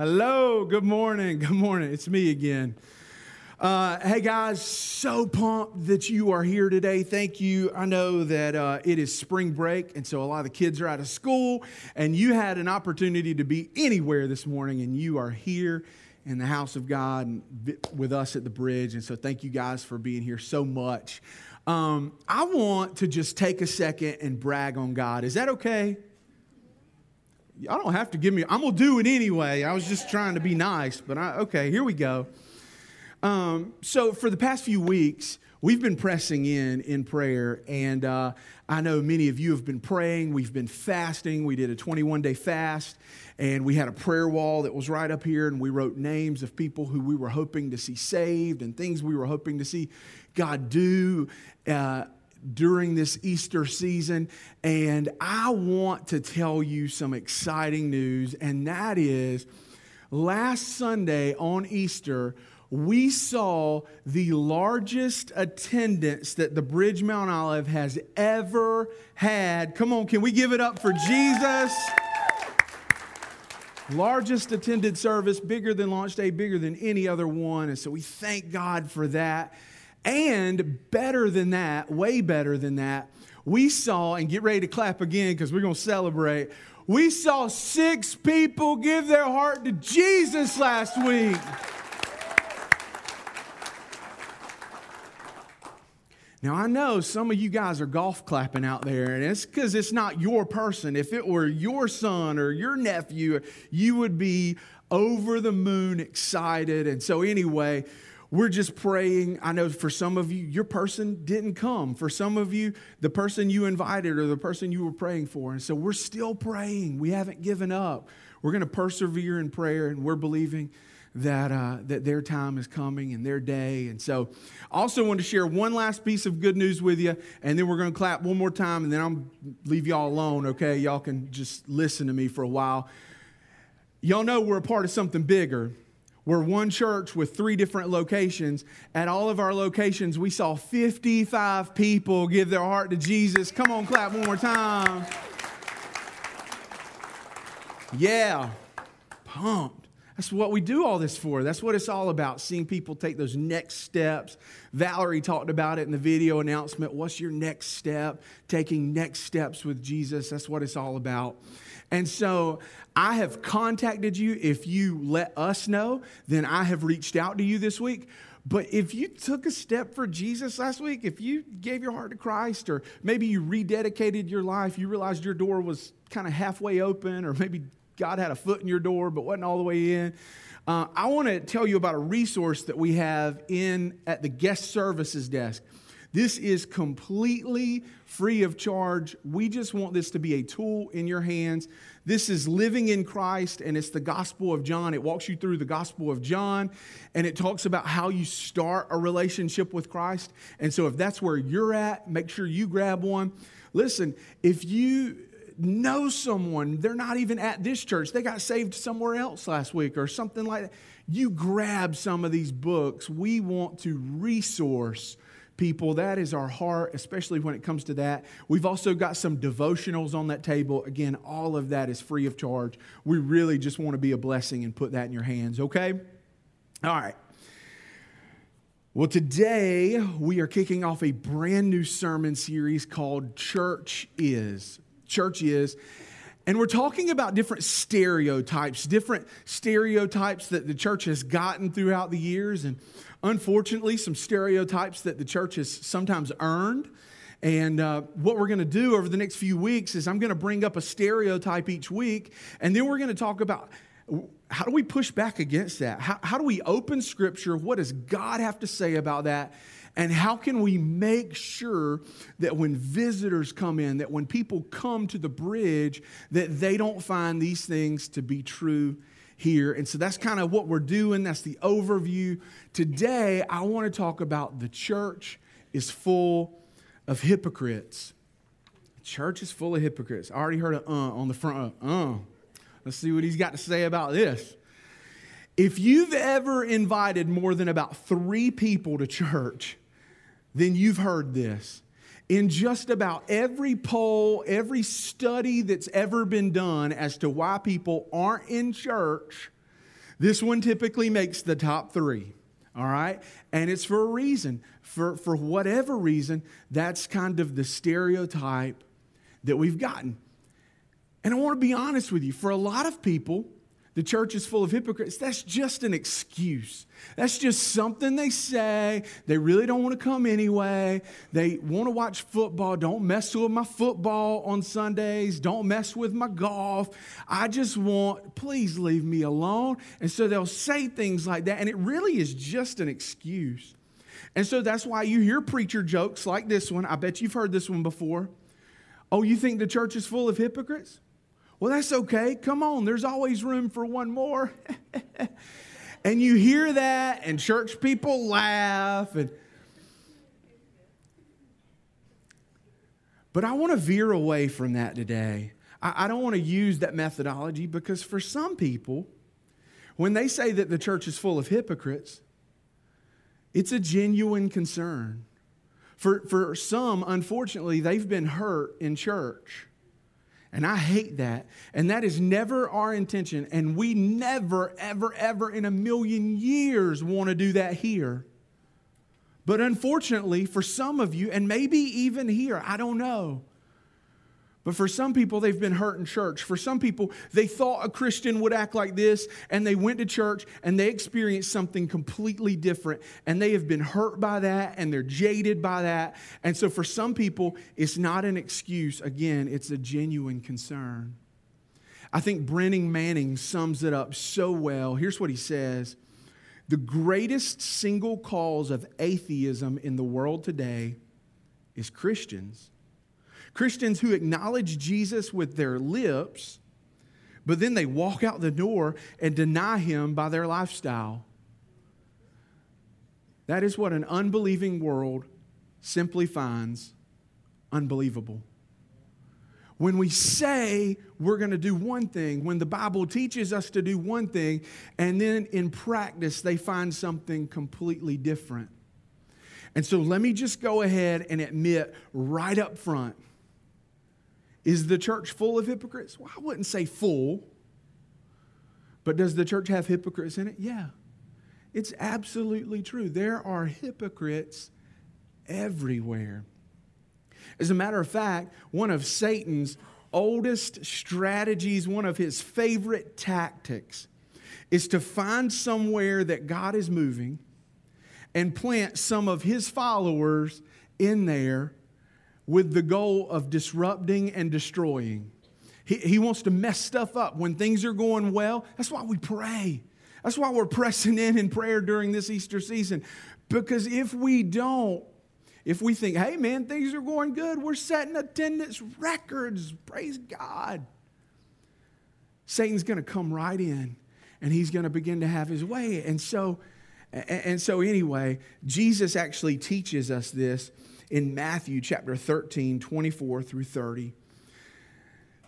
Hello, good morning. Good morning. It's me again. Uh, hey guys, so pumped that you are here today. Thank you. I know that uh, it is spring break, and so a lot of the kids are out of school, and you had an opportunity to be anywhere this morning, and you are here in the house of God and with us at the bridge. And so, thank you guys for being here so much. Um, I want to just take a second and brag on God. Is that okay? I don't have to give me, I'm going to do it anyway. I was just trying to be nice, but I, okay, here we go. Um, so, for the past few weeks, we've been pressing in in prayer, and uh, I know many of you have been praying. We've been fasting. We did a 21 day fast, and we had a prayer wall that was right up here, and we wrote names of people who we were hoping to see saved and things we were hoping to see God do. Uh, during this Easter season. And I want to tell you some exciting news, and that is last Sunday on Easter, we saw the largest attendance that the Bridge Mount Olive has ever had. Come on, can we give it up for Jesus? Largest attended service, bigger than launch day, bigger than any other one. And so we thank God for that. And better than that, way better than that, we saw, and get ready to clap again because we're going to celebrate. We saw six people give their heart to Jesus last week. Now, I know some of you guys are golf clapping out there, and it's because it's not your person. If it were your son or your nephew, you would be over the moon excited. And so, anyway, we're just praying. I know for some of you, your person didn't come. For some of you, the person you invited or the person you were praying for. And so, we're still praying. We haven't given up. We're going to persevere in prayer, and we're believing that, uh, that their time is coming and their day. And so, I also want to share one last piece of good news with you, and then we're going to clap one more time, and then I'll leave y'all alone, okay? Y'all can just listen to me for a while. Y'all know we're a part of something bigger. We're one church with three different locations. At all of our locations, we saw 55 people give their heart to Jesus. Come on, clap one more time. Yeah, pumped. That's what we do all this for. That's what it's all about, seeing people take those next steps. Valerie talked about it in the video announcement. What's your next step? Taking next steps with Jesus. That's what it's all about. And so I have contacted you. If you let us know, then I have reached out to you this week. But if you took a step for Jesus last week, if you gave your heart to Christ, or maybe you rededicated your life, you realized your door was kind of halfway open, or maybe God had a foot in your door but wasn't all the way in. Uh, I want to tell you about a resource that we have in at the guest services desk. This is completely free of charge. We just want this to be a tool in your hands. This is living in Christ, and it's the Gospel of John. It walks you through the Gospel of John, and it talks about how you start a relationship with Christ. And so, if that's where you're at, make sure you grab one. Listen, if you know someone, they're not even at this church, they got saved somewhere else last week or something like that. You grab some of these books. We want to resource people. That is our heart, especially when it comes to that. We've also got some devotionals on that table. Again, all of that is free of charge. We really just want to be a blessing and put that in your hands, okay? All right. Well, today we are kicking off a brand new sermon series called Church Is church is. And we're talking about different stereotypes, different stereotypes that the church has gotten throughout the years. And unfortunately, some stereotypes that the church has sometimes earned. And uh, what we're going to do over the next few weeks is I'm going to bring up a stereotype each week, and then we're going to talk about how do we push back against that? How, how do we open scripture? What does God have to say about that? And how can we make sure that when visitors come in, that when people come to the bridge, that they don't find these things to be true here? And so that's kind of what we're doing. That's the overview. Today, I want to talk about the church is full of hypocrites. Church is full of hypocrites. I already heard an uh on the front. Uh. Let's see what he's got to say about this. If you've ever invited more than about three people to church, then you've heard this. In just about every poll, every study that's ever been done as to why people aren't in church, This one typically makes the top three, all right? And it's for a reason. For, for whatever reason, that's kind of the stereotype that we've gotten. And I want to be honest with you for a lot of people, the church is full of hypocrites. That's just an excuse. That's just something they say. They really don't want to come anyway. They want to watch football. Don't mess with my football on Sundays. Don't mess with my golf. I just want, please leave me alone. And so they'll say things like that. And it really is just an excuse. And so that's why you hear preacher jokes like this one. I bet you've heard this one before. Oh, you think the church is full of hypocrites? Well, that's okay. Come on, there's always room for one more. and you hear that, and church people laugh. And... But I want to veer away from that today. I, I don't want to use that methodology because for some people, when they say that the church is full of hypocrites, it's a genuine concern. For, for some, unfortunately, they've been hurt in church. And I hate that. And that is never our intention. And we never, ever, ever in a million years want to do that here. But unfortunately, for some of you, and maybe even here, I don't know, but for some people, they've been hurt in church. For some people, they thought a Christian would act like this, and they went to church and they experienced something completely different. And they have been hurt by that, and they're jaded by that. And so, for some people, it's not an excuse. Again, it's a genuine concern. I think Brennan Manning sums it up so well. Here's what he says The greatest single cause of atheism in the world today is Christians Christians who acknowledge Jesus with their lips, but then they walk out the door and deny him by their lifestyle. That is what an unbelieving world simply finds unbelievable. When we say we're going to do one thing, when the Bible teaches us to do one thing, and then in practice they find something completely different. And so let me just go ahead and admit right up front is the church full of hypocrites? Well, I wouldn't say full, but does the church have hypocrites in it? Yeah. It's absolutely true. There are hypocrites everywhere. As a matter of fact, one of Satan's oldest strategies, one of his favorite tactics, is to find somewhere that God is moving and plant some of his followers in there with the goal of disrupting and destroying. He, he wants to mess stuff up when things are going well. That's why we pray. That's why we're pressing in in prayer during this Easter season. Because if we don't, if we think, hey man, things are going good, we're setting attendance records, praise God. Satan's going to come right in and he's going to begin to have his way. And so, and so anyway, Jesus actually teaches us this in Matthew chapter 13, 24 through 30.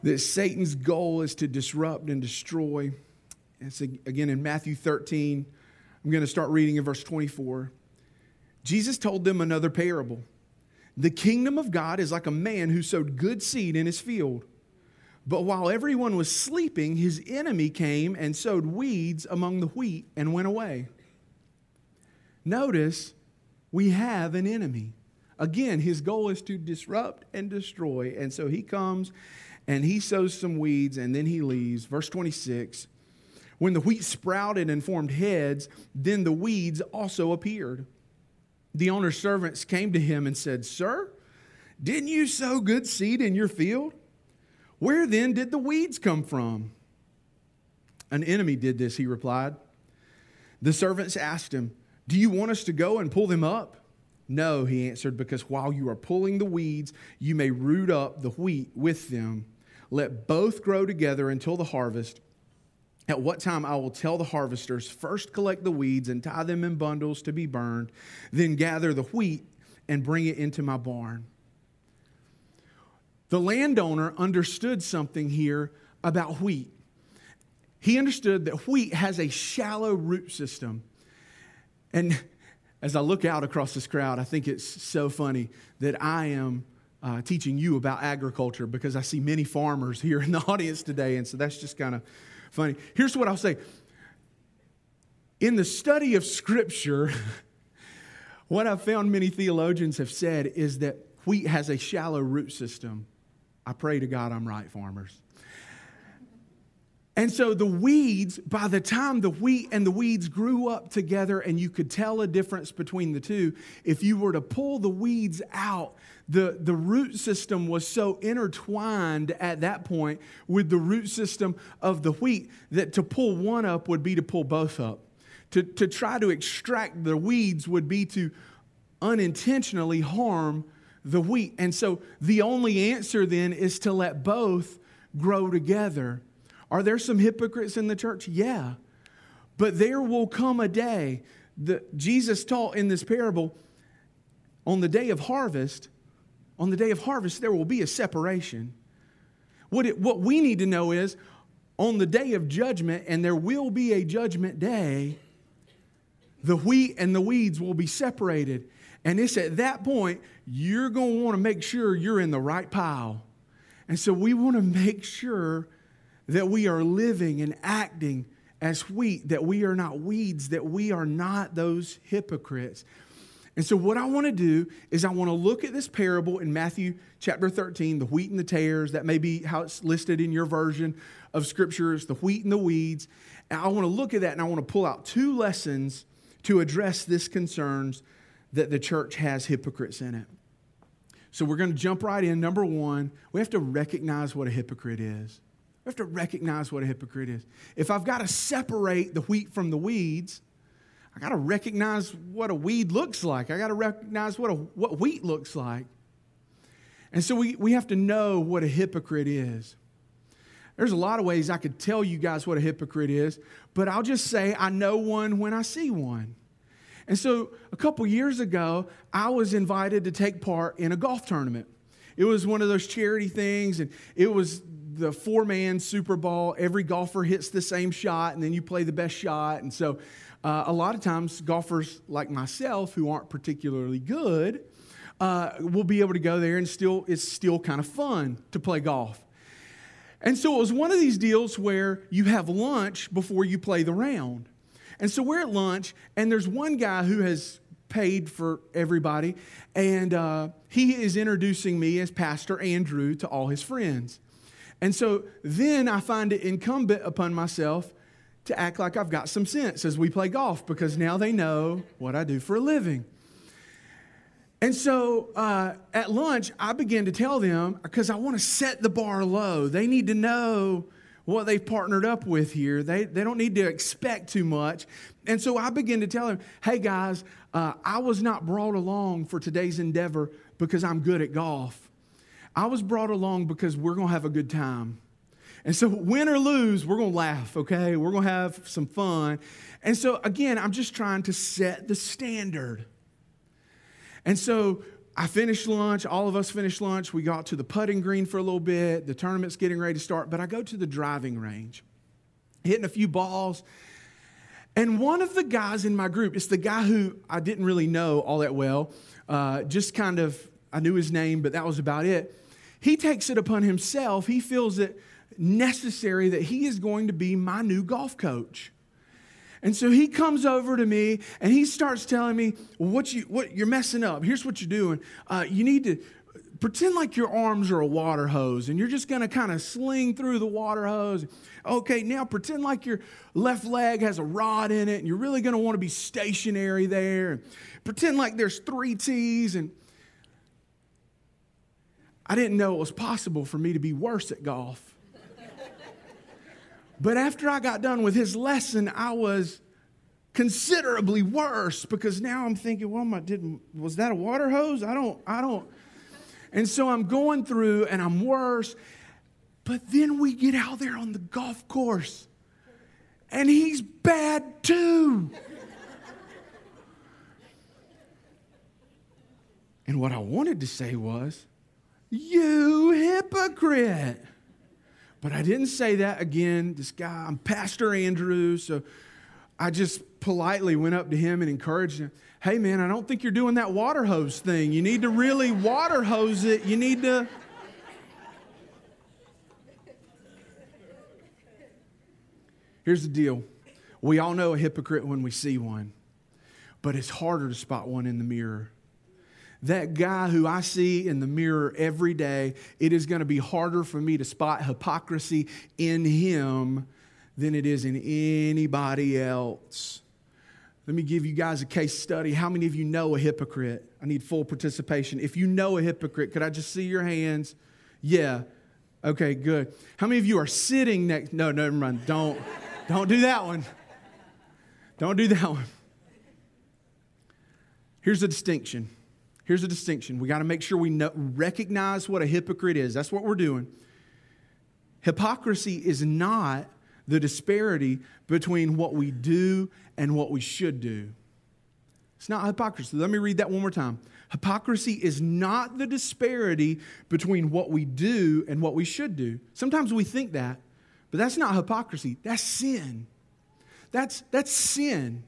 That Satan's goal is to disrupt and destroy. It's again in Matthew 13. I'm going to start reading in verse 24. Jesus told them another parable. The kingdom of God is like a man who sowed good seed in his field. But while everyone was sleeping, his enemy came and sowed weeds among the wheat and went away. Notice we have an enemy. Again, his goal is to disrupt and destroy. And so he comes and he sows some weeds and then he leaves. Verse 26 When the wheat sprouted and formed heads, then the weeds also appeared. The owner's servants came to him and said, Sir, didn't you sow good seed in your field? Where then did the weeds come from? An enemy did this, he replied. The servants asked him, Do you want us to go and pull them up? No, he answered, because while you are pulling the weeds, you may root up the wheat with them. Let both grow together until the harvest. At what time I will tell the harvesters, first collect the weeds and tie them in bundles to be burned, then gather the wheat and bring it into my barn. The landowner understood something here about wheat. He understood that wheat has a shallow root system. And as I look out across this crowd, I think it's so funny that I am uh, teaching you about agriculture because I see many farmers here in the audience today. And so that's just kind of funny. Here's what I'll say In the study of Scripture, what I've found many theologians have said is that wheat has a shallow root system. I pray to God I'm right, farmers. And so the weeds, by the time the wheat and the weeds grew up together and you could tell a difference between the two, if you were to pull the weeds out, the, the root system was so intertwined at that point with the root system of the wheat that to pull one up would be to pull both up. To, to try to extract the weeds would be to unintentionally harm the wheat. And so the only answer then is to let both grow together are there some hypocrites in the church? Yeah. But there will come a day that Jesus taught in this parable on the day of harvest, on the day of harvest, there will be a separation. What, it, what we need to know is on the day of judgment, and there will be a judgment day, the wheat and the weeds will be separated. And it's at that point you're going to want to make sure you're in the right pile. And so we want to make sure that we are living and acting as wheat, that we are not weeds, that we are not those hypocrites. And so, what I want to do is, I want to look at this parable in Matthew chapter 13, the wheat and the tares. That may be how it's listed in your version of scriptures, the wheat and the weeds. And I want to look at that and I want to pull out two lessons to address this concerns that the church has hypocrites in it. So, we're going to jump right in. Number one, we have to recognize what a hypocrite is. We have to recognize what a hypocrite is. If I've got to separate the wheat from the weeds, I got to recognize what a weed looks like. I got to recognize what, a, what wheat looks like. And so we, we have to know what a hypocrite is. There's a lot of ways I could tell you guys what a hypocrite is, but I'll just say I know one when I see one. And so a couple years ago, I was invited to take part in a golf tournament. It was one of those charity things, and it was the four man Super Bowl. Every golfer hits the same shot, and then you play the best shot. And so, uh, a lot of times, golfers like myself who aren't particularly good uh, will be able to go there, and still, it's still kind of fun to play golf. And so, it was one of these deals where you have lunch before you play the round. And so, we're at lunch, and there's one guy who has paid for everybody, and uh, he is introducing me as Pastor Andrew to all his friends. And so then I find it incumbent upon myself to act like I've got some sense as we play golf because now they know what I do for a living. And so uh, at lunch, I began to tell them because I want to set the bar low. They need to know what they've partnered up with here. They, they don't need to expect too much. And so I began to tell them, hey guys, uh, I was not brought along for today's endeavor because I'm good at golf. I was brought along because we're going to have a good time. And so, win or lose, we're going to laugh, okay? We're going to have some fun. And so, again, I'm just trying to set the standard. And so, I finished lunch. All of us finished lunch. We got to the putting green for a little bit. The tournament's getting ready to start. But I go to the driving range, hitting a few balls. And one of the guys in my group, it's the guy who I didn't really know all that well, uh, just kind of, I knew his name, but that was about it he takes it upon himself. He feels it necessary that he is going to be my new golf coach. And so he comes over to me and he starts telling me, well, what you what you're messing up. Here's what you're doing. Uh, you need to pretend like your arms are a water hose and you're just going to kind of sling through the water hose. Okay, now pretend like your left leg has a rod in it and you're really going to want to be stationary there. Pretend like there's three tees and I didn't know it was possible for me to be worse at golf. but after I got done with his lesson, I was considerably worse because now I'm thinking, well, my, didn't was that a water hose? I don't, I don't. And so I'm going through and I'm worse. But then we get out there on the golf course and he's bad too. and what I wanted to say was, you hypocrite. But I didn't say that again. This guy, I'm Pastor Andrew, so I just politely went up to him and encouraged him. Hey, man, I don't think you're doing that water hose thing. You need to really water hose it. You need to. Here's the deal We all know a hypocrite when we see one, but it's harder to spot one in the mirror. That guy who I see in the mirror every day, it is going to be harder for me to spot hypocrisy in him than it is in anybody else. Let me give you guys a case study. How many of you know a hypocrite? I need full participation. If you know a hypocrite, could I just see your hands? Yeah. Okay, good. How many of you are sitting next? No, never mind. Don't, don't do that one. Don't do that one. Here's a distinction. Here's a distinction. We got to make sure we know, recognize what a hypocrite is. That's what we're doing. Hypocrisy is not the disparity between what we do and what we should do. It's not hypocrisy. Let me read that one more time. Hypocrisy is not the disparity between what we do and what we should do. Sometimes we think that, but that's not hypocrisy. That's sin. That's, that's sin.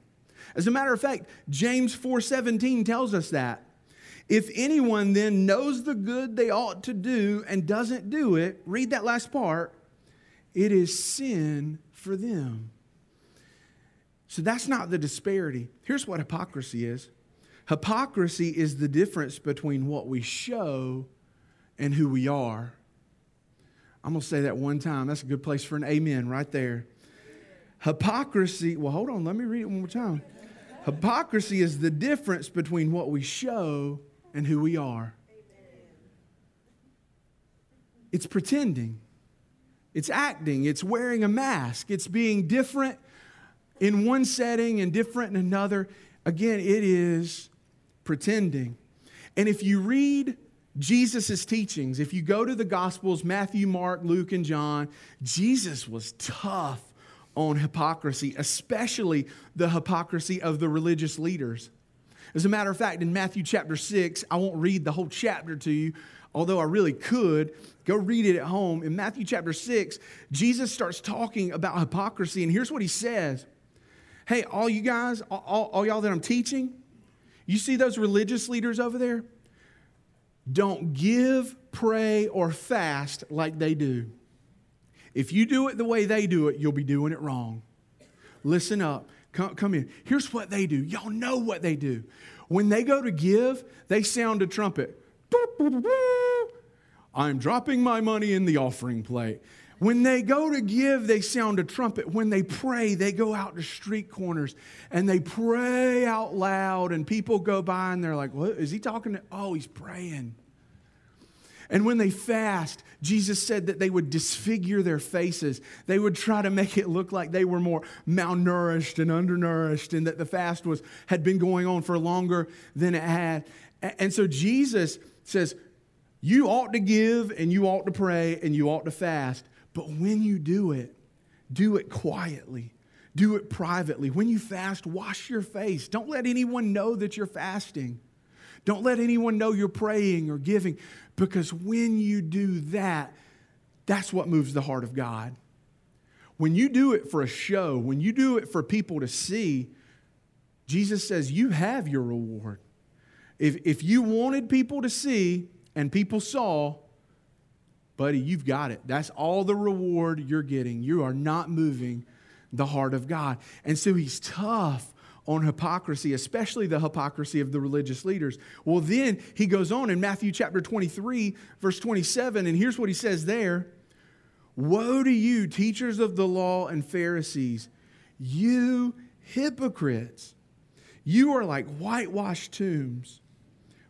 As a matter of fact, James 4:17 tells us that. If anyone then knows the good they ought to do and doesn't do it, read that last part, it is sin for them. So that's not the disparity. Here's what hypocrisy is hypocrisy is the difference between what we show and who we are. I'm going to say that one time. That's a good place for an amen right there. Hypocrisy, well, hold on, let me read it one more time. Hypocrisy is the difference between what we show and who we are. It's pretending. It's acting, it's wearing a mask, it's being different in one setting and different in another. Again, it is pretending. And if you read Jesus' teachings, if you go to the Gospels, Matthew, Mark, Luke, and John, Jesus was tough on hypocrisy, especially the hypocrisy of the religious leaders. As a matter of fact, in Matthew chapter 6, I won't read the whole chapter to you, although I really could. Go read it at home. In Matthew chapter 6, Jesus starts talking about hypocrisy, and here's what he says Hey, all you guys, all, all y'all that I'm teaching, you see those religious leaders over there? Don't give, pray, or fast like they do. If you do it the way they do it, you'll be doing it wrong. Listen up. Come, come in. Here's what they do. Y'all know what they do. When they go to give, they sound a trumpet. I'm dropping my money in the offering plate. When they go to give, they sound a trumpet. When they pray, they go out to street corners and they pray out loud, and people go by and they're like, What is he talking to? Oh, he's praying. And when they fast, Jesus said that they would disfigure their faces. They would try to make it look like they were more malnourished and undernourished, and that the fast was, had been going on for longer than it had. And so Jesus says, you ought to give and you ought to pray and you ought to fast. But when you do it, do it quietly. Do it privately. When you fast, wash your face. Don't let anyone know that you're fasting. Don't let anyone know you're praying or giving because when you do that, that's what moves the heart of God. When you do it for a show, when you do it for people to see, Jesus says you have your reward. If, if you wanted people to see, and people saw, buddy, you've got it. That's all the reward you're getting. You are not moving the heart of God. And so he's tough on hypocrisy, especially the hypocrisy of the religious leaders. Well, then he goes on in Matthew chapter 23, verse 27, and here's what he says there Woe to you, teachers of the law and Pharisees, you hypocrites! You are like whitewashed tombs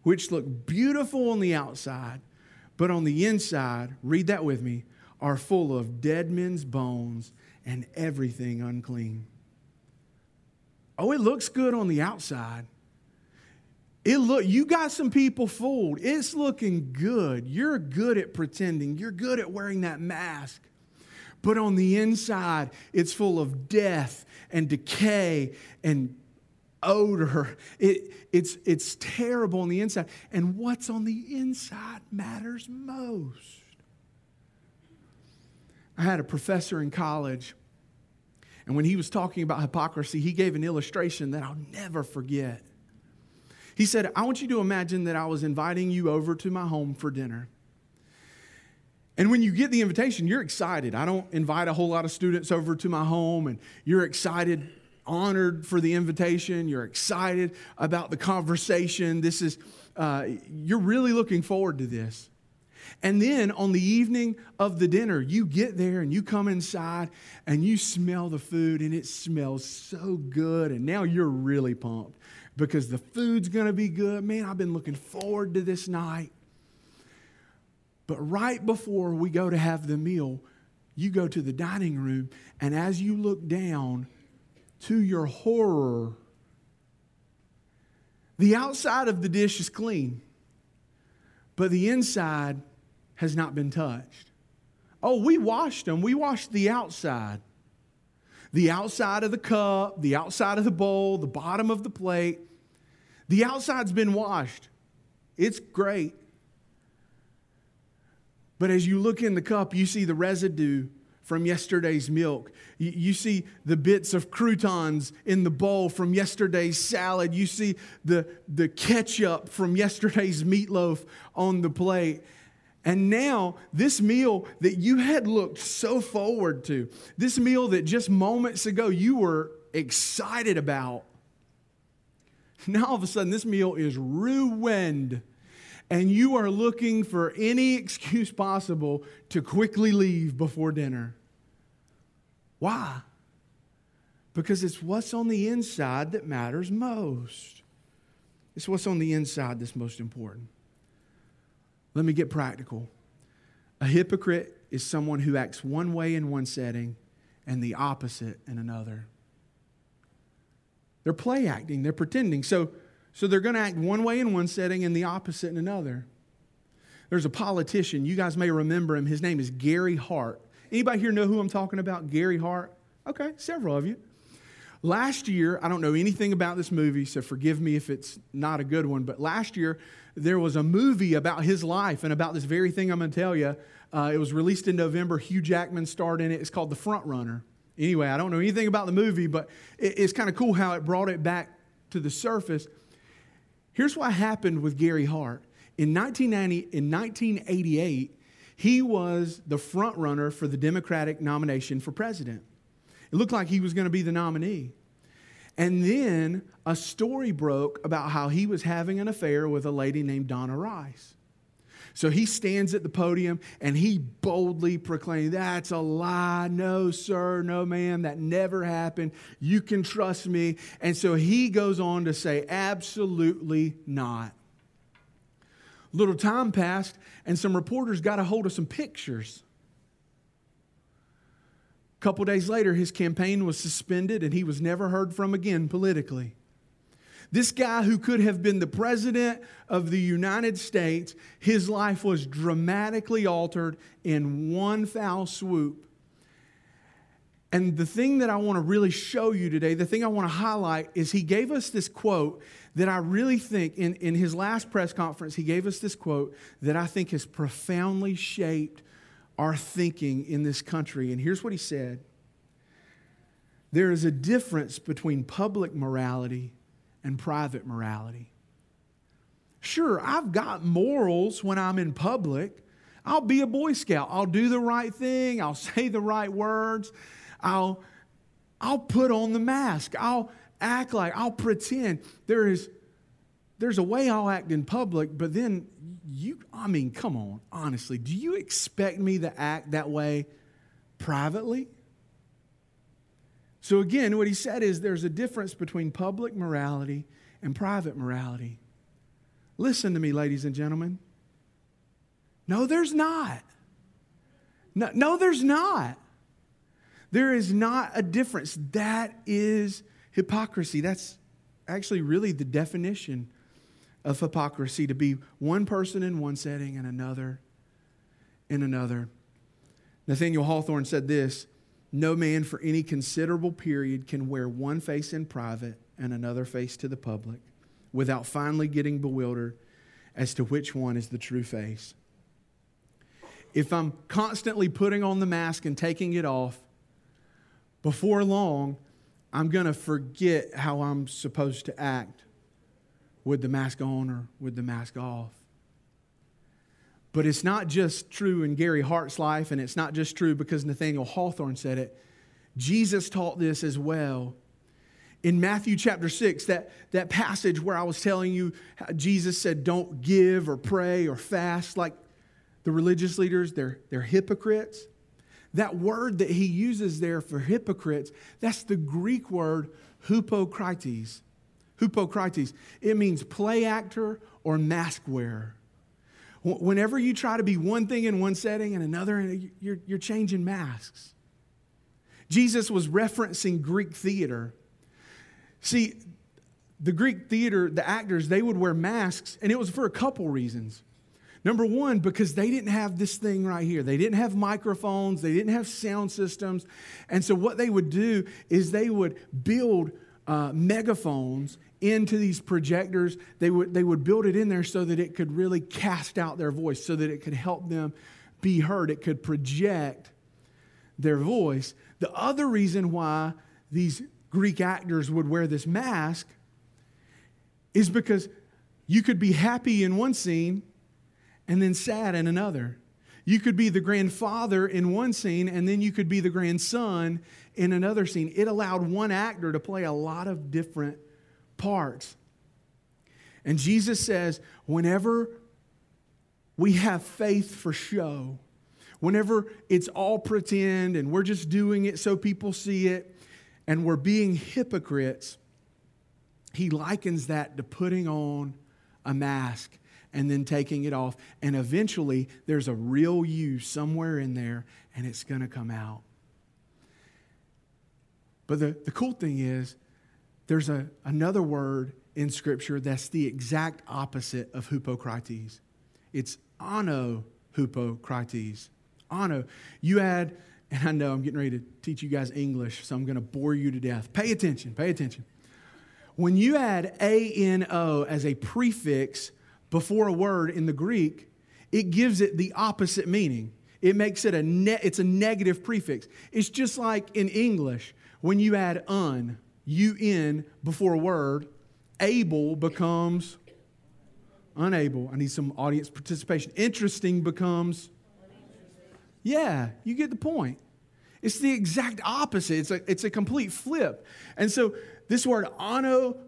which look beautiful on the outside, but on the inside, read that with me, are full of dead men's bones and everything unclean. Oh, it looks good on the outside. It look you got some people fooled. It's looking good. You're good at pretending. You're good at wearing that mask. But on the inside, it's full of death and decay and odor. It, it's, it's terrible on the inside. And what's on the inside matters most. I had a professor in college, and when he was talking about hypocrisy, he gave an illustration that I'll never forget. He said, I want you to imagine that I was inviting you over to my home for dinner. And when you get the invitation, you're excited. I don't invite a whole lot of students over to my home, and you're excited, honored for the invitation. You're excited about the conversation. This is, uh, you're really looking forward to this. And then on the evening of the dinner, you get there and you come inside and you smell the food and it smells so good. And now you're really pumped because the food's gonna be good. Man, I've been looking forward to this night. But right before we go to have the meal, you go to the dining room, and as you look down, to your horror, the outside of the dish is clean, but the inside has not been touched. Oh, we washed them. We washed the outside. The outside of the cup, the outside of the bowl, the bottom of the plate. The outside's been washed. It's great. But as you look in the cup, you see the residue from yesterday's milk. You, see the bits of croutons in the bowl from yesterday's salad. You see the, the ketchup from yesterday's meatloaf on the plate. And now, this meal that you had looked so forward to, this meal that just moments ago you were excited about, now all of a sudden this meal is ruined and you are looking for any excuse possible to quickly leave before dinner. Why? Because it's what's on the inside that matters most. It's what's on the inside that's most important. Let me get practical. A hypocrite is someone who acts one way in one setting and the opposite in another. They're play acting, they're pretending. So, so they're going to act one way in one setting and the opposite in another. There's a politician, you guys may remember him. His name is Gary Hart. Anybody here know who I'm talking about? Gary Hart? Okay, several of you. Last year, I don't know anything about this movie, so forgive me if it's not a good one, but last year there was a movie about his life and about this very thing I'm going to tell you. Uh, it was released in November. Hugh Jackman starred in it. It's called The Front Runner. Anyway, I don't know anything about the movie, but it's kind of cool how it brought it back to the surface. Here's what happened with Gary Hart. In, 1990, in 1988, he was the front runner for the Democratic nomination for president. It looked like he was going to be the nominee. And then a story broke about how he was having an affair with a lady named Donna Rice. So he stands at the podium and he boldly proclaims, That's a lie. No, sir. No, ma'am. That never happened. You can trust me. And so he goes on to say, Absolutely not. Little time passed, and some reporters got a hold of some pictures. Couple days later, his campaign was suspended and he was never heard from again politically. This guy who could have been the president of the United States, his life was dramatically altered in one foul swoop. And the thing that I want to really show you today, the thing I want to highlight, is he gave us this quote that I really think, in, in his last press conference, he gave us this quote that I think has profoundly shaped our thinking in this country. And here's what he said There is a difference between public morality and private morality. Sure, I've got morals when I'm in public. I'll be a Boy Scout. I'll do the right thing. I'll say the right words. I'll, I'll put on the mask. I'll act like, I'll pretend. There is, there's a way I'll act in public, but then you, I mean, come on, honestly, do you expect me to act that way privately? So, again, what he said is there's a difference between public morality and private morality. Listen to me, ladies and gentlemen. No, there's not. No, no, there's not. There is not a difference. That is hypocrisy. That's actually really the definition of hypocrisy to be one person in one setting and another in another. Nathaniel Hawthorne said this no man for any considerable period can wear one face in private and another face to the public without finally getting bewildered as to which one is the true face. If I'm constantly putting on the mask and taking it off, before long, I'm going to forget how I'm supposed to act with the mask on or with the mask off. But it's not just true in Gary Hart's life, and it's not just true because Nathaniel Hawthorne said it. Jesus taught this as well. In Matthew chapter 6, that, that passage where I was telling you, Jesus said, don't give or pray or fast like the religious leaders, they're, they're hypocrites. That word that he uses there for hypocrites, that's the Greek word hypocrites. Hypocrites. It means play actor or mask wearer. Whenever you try to be one thing in one setting and another, you're, you're changing masks. Jesus was referencing Greek theater. See, the Greek theater, the actors, they would wear masks, and it was for a couple reasons. Number one, because they didn't have this thing right here. They didn't have microphones, they didn't have sound systems. And so, what they would do is they would build uh, megaphones into these projectors. They would, they would build it in there so that it could really cast out their voice, so that it could help them be heard. It could project their voice. The other reason why these Greek actors would wear this mask is because you could be happy in one scene and then sad in another. You could be the grandfather in one scene and then you could be the grandson in another scene. It allowed one actor to play a lot of different parts. And Jesus says, whenever we have faith for show, whenever it's all pretend and we're just doing it so people see it and we're being hypocrites, he likens that to putting on a mask and then taking it off. And eventually, there's a real you somewhere in there, and it's going to come out. But the, the cool thing is, there's a, another word in Scripture that's the exact opposite of hypocrites. It's ano hypocrites. Ano. You add, and I know I'm getting ready to teach you guys English, so I'm going to bore you to death. Pay attention, pay attention. When you add A-N-O as a prefix before a word in the Greek, it gives it the opposite meaning. It makes it a ne- it's a negative prefix. It's just like in English when you add un un before a word, able becomes unable. I need some audience participation. Interesting becomes, yeah, you get the point. It's the exact opposite. It's a, it's a complete flip. And so this word,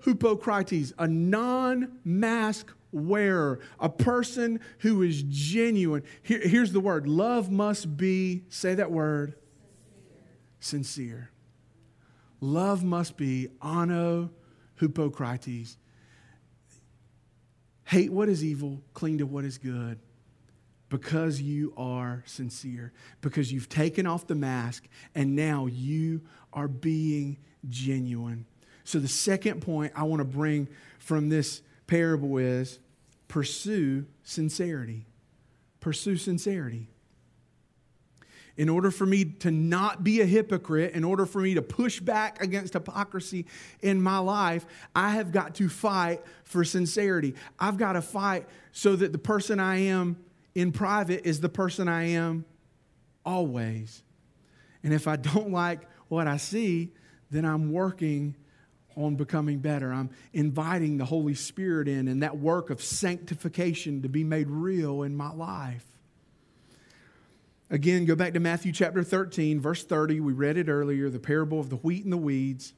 hypocrites, a non mask wearer, a person who is genuine. Here, here's the word love must be, say that word, sincere. sincere. Love must be ano hypocrites. Hate what is evil, cling to what is good because you are sincere, because you've taken off the mask and now you are being genuine. So, the second point I want to bring from this parable is pursue sincerity. Pursue sincerity in order for me to not be a hypocrite, in order for me to push back against hypocrisy in my life, I have got to fight for sincerity. I've got to fight so that the person I am in private is the person I am always. And if I don't like what I see, then I'm working on becoming better. I'm inviting the Holy Spirit in and that work of sanctification to be made real in my life. Again, go back to Matthew chapter 13, verse 30. We read it earlier the parable of the wheat and the weeds.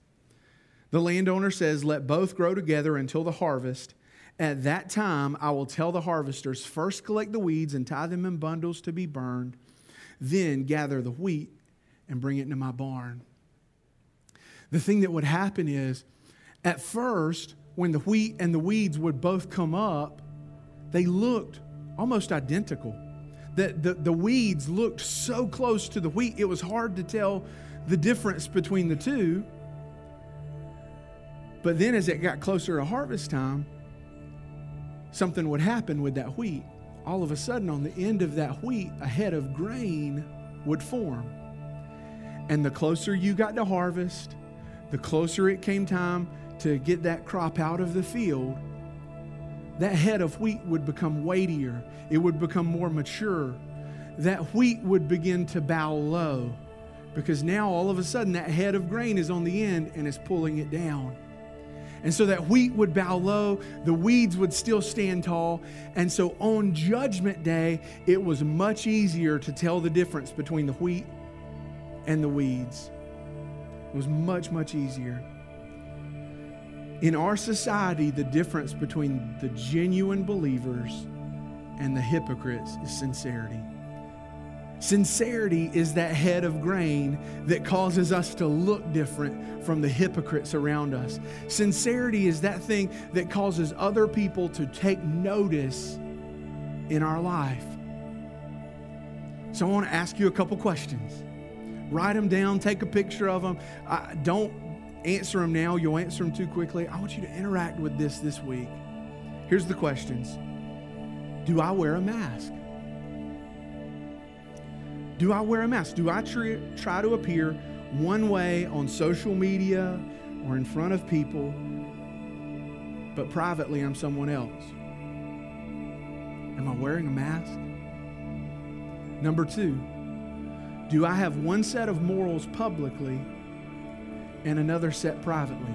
The landowner says, Let both grow together until the harvest. At that time, I will tell the harvesters first collect the weeds and tie them in bundles to be burned, then gather the wheat and bring it into my barn. The thing that would happen is, at first, when the wheat and the weeds would both come up, they looked almost identical the, the, the weeds looked so close to the wheat, it was hard to tell the difference between the two. But then, as it got closer to harvest time, something would happen with that wheat. All of a sudden, on the end of that wheat, a head of grain would form. And the closer you got to harvest, the closer it came time to get that crop out of the field, that head of wheat would become weightier, it would become more mature. That wheat would begin to bow low because now all of a sudden that head of grain is on the end and is pulling it down. And so that wheat would bow low, the weeds would still stand tall. And so on Judgment Day, it was much easier to tell the difference between the wheat and the weeds. It was much, much easier. In our society, the difference between the genuine believers and the hypocrites is sincerity. Sincerity is that head of grain that causes us to look different from the hypocrites around us. Sincerity is that thing that causes other people to take notice in our life. So I want to ask you a couple questions. Write them down, take a picture of them. I, don't answer them now, you'll answer them too quickly. I want you to interact with this this week. Here's the questions Do I wear a mask? Do I wear a mask? Do I try, try to appear one way on social media or in front of people, but privately I'm someone else? Am I wearing a mask? Number two, do I have one set of morals publicly and another set privately?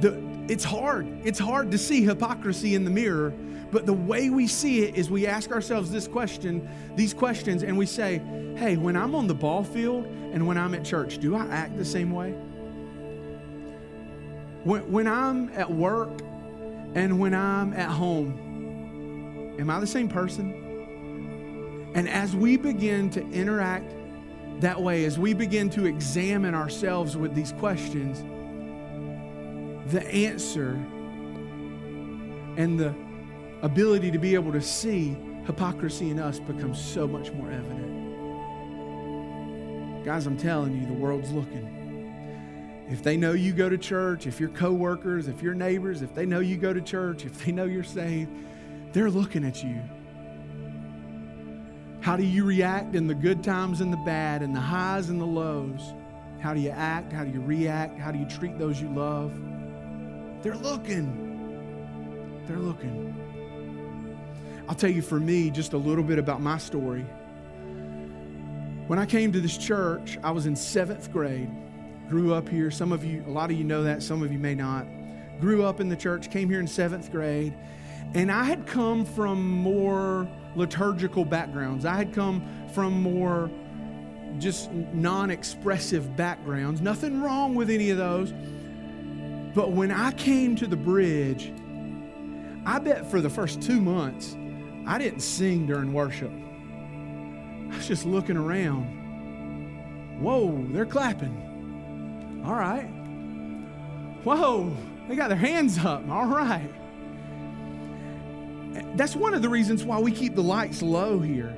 The, it's hard. It's hard to see hypocrisy in the mirror but the way we see it is we ask ourselves this question, these questions, and we say, hey, when I'm on the ball field and when I'm at church, do I act the same way? When, when I'm at work and when I'm at home, am I the same person? And as we begin to interact that way, as we begin to examine ourselves with these questions, the answer and the ability to be able to see hypocrisy in us becomes so much more evident. Guys, I'm telling you, the world's looking. If they know you go to church, if your coworkers, if your neighbors, if they know you go to church, if they know you're saved, they're looking at you. How do you react in the good times and the bad, and the highs and the lows? How do you act? How do you react? How do you treat those you love? They're looking. They're looking. I'll tell you for me just a little bit about my story. When I came to this church, I was in seventh grade. Grew up here. Some of you, a lot of you know that, some of you may not. Grew up in the church, came here in seventh grade, and I had come from more liturgical backgrounds. I had come from more just non expressive backgrounds. Nothing wrong with any of those. But when I came to the bridge, I bet for the first two months, I didn't sing during worship. I was just looking around. Whoa, they're clapping. All right. Whoa, they got their hands up. All right. That's one of the reasons why we keep the lights low here.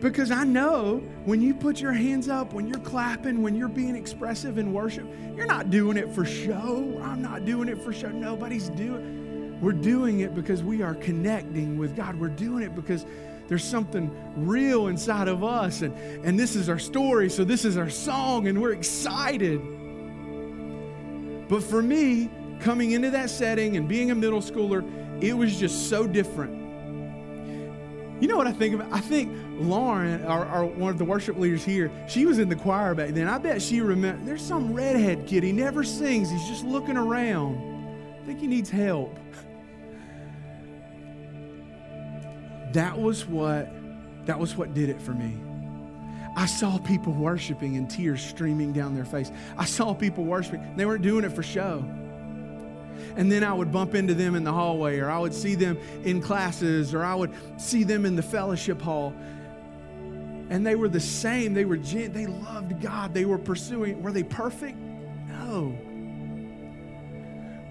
Because I know when you put your hands up, when you're clapping, when you're being expressive in worship, you're not doing it for show. I'm not doing it for show. Nobody's doing we're doing it because we are connecting with God. We're doing it because there's something real inside of us. And, and this is our story, so this is our song, and we're excited. But for me, coming into that setting and being a middle schooler, it was just so different. You know what I think about? I think Lauren, our, our, one of the worship leaders here, she was in the choir back then. I bet she remember. There's some redhead kid. He never sings. He's just looking around. I think he needs help. That was what that was what did it for me. I saw people worshiping and tears streaming down their face. I saw people worshiping. They weren't doing it for show. And then I would bump into them in the hallway, or I would see them in classes, or I would see them in the fellowship hall. And they were the same. They were they loved God. They were pursuing. Were they perfect? No.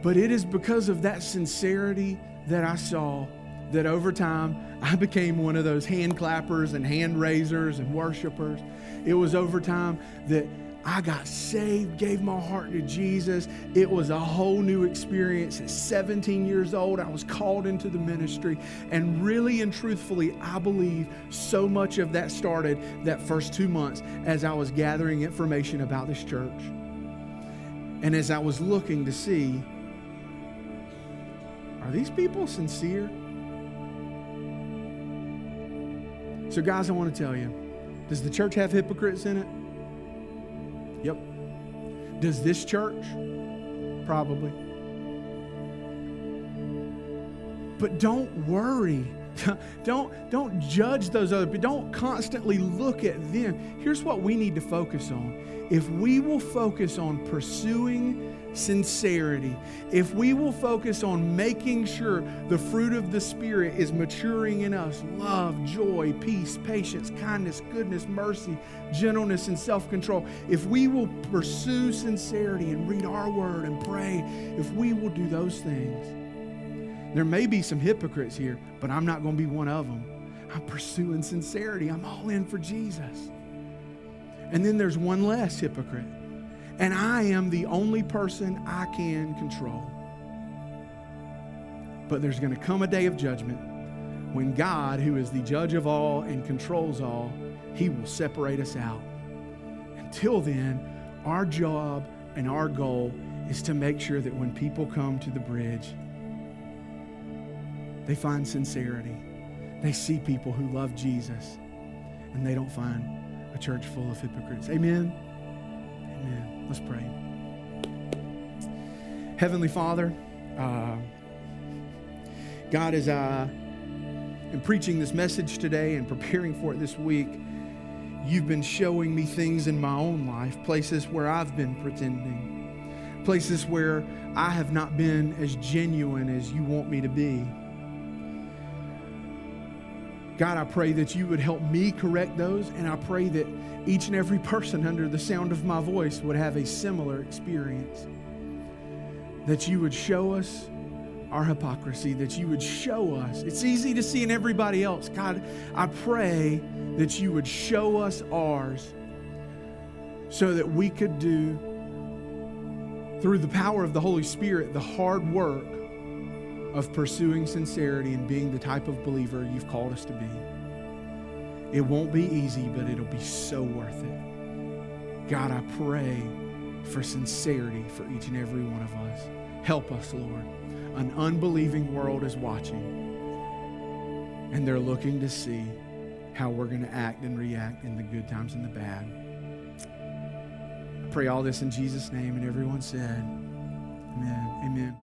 But it is because of that sincerity that I saw that over time I became one of those hand clappers and hand raisers and worshipers. It was over time that I got saved, gave my heart to Jesus. It was a whole new experience. At 17 years old, I was called into the ministry. And really and truthfully, I believe so much of that started that first two months as I was gathering information about this church. And as I was looking to see, are these people sincere? So, guys, I want to tell you does the church have hypocrites in it? Yep. Does this church probably. But don't worry. don't, don't judge those other people. Don't constantly look at them. Here's what we need to focus on. If we will focus on pursuing sincerity, if we will focus on making sure the fruit of the Spirit is maturing in us love, joy, peace, patience, kindness, goodness, mercy, gentleness, and self control if we will pursue sincerity and read our word and pray, if we will do those things, there may be some hypocrites here, but I'm not going to be one of them. I'm pursuing sincerity, I'm all in for Jesus. And then there's one less hypocrite and I am the only person I can control. But there's going to come a day of judgment when God, who is the judge of all and controls all, he will separate us out. Until then, our job and our goal is to make sure that when people come to the bridge, they find sincerity. They see people who love Jesus, and they don't find a church full of hypocrites. Amen. Amen. Let's pray. Heavenly Father, uh, God, as I am preaching this message today and preparing for it this week, you've been showing me things in my own life, places where I've been pretending, places where I have not been as genuine as you want me to be. God, I pray that you would help me correct those, and I pray that each and every person under the sound of my voice would have a similar experience. That you would show us our hypocrisy, that you would show us. It's easy to see in everybody else. God, I pray that you would show us ours so that we could do, through the power of the Holy Spirit, the hard work of pursuing sincerity and being the type of believer you've called us to be. It won't be easy, but it'll be so worth it. God, I pray for sincerity for each and every one of us. Help us, Lord. An unbelieving world is watching, and they're looking to see how we're going to act and react in the good times and the bad. I pray all this in Jesus' name, and everyone said, Amen. Amen.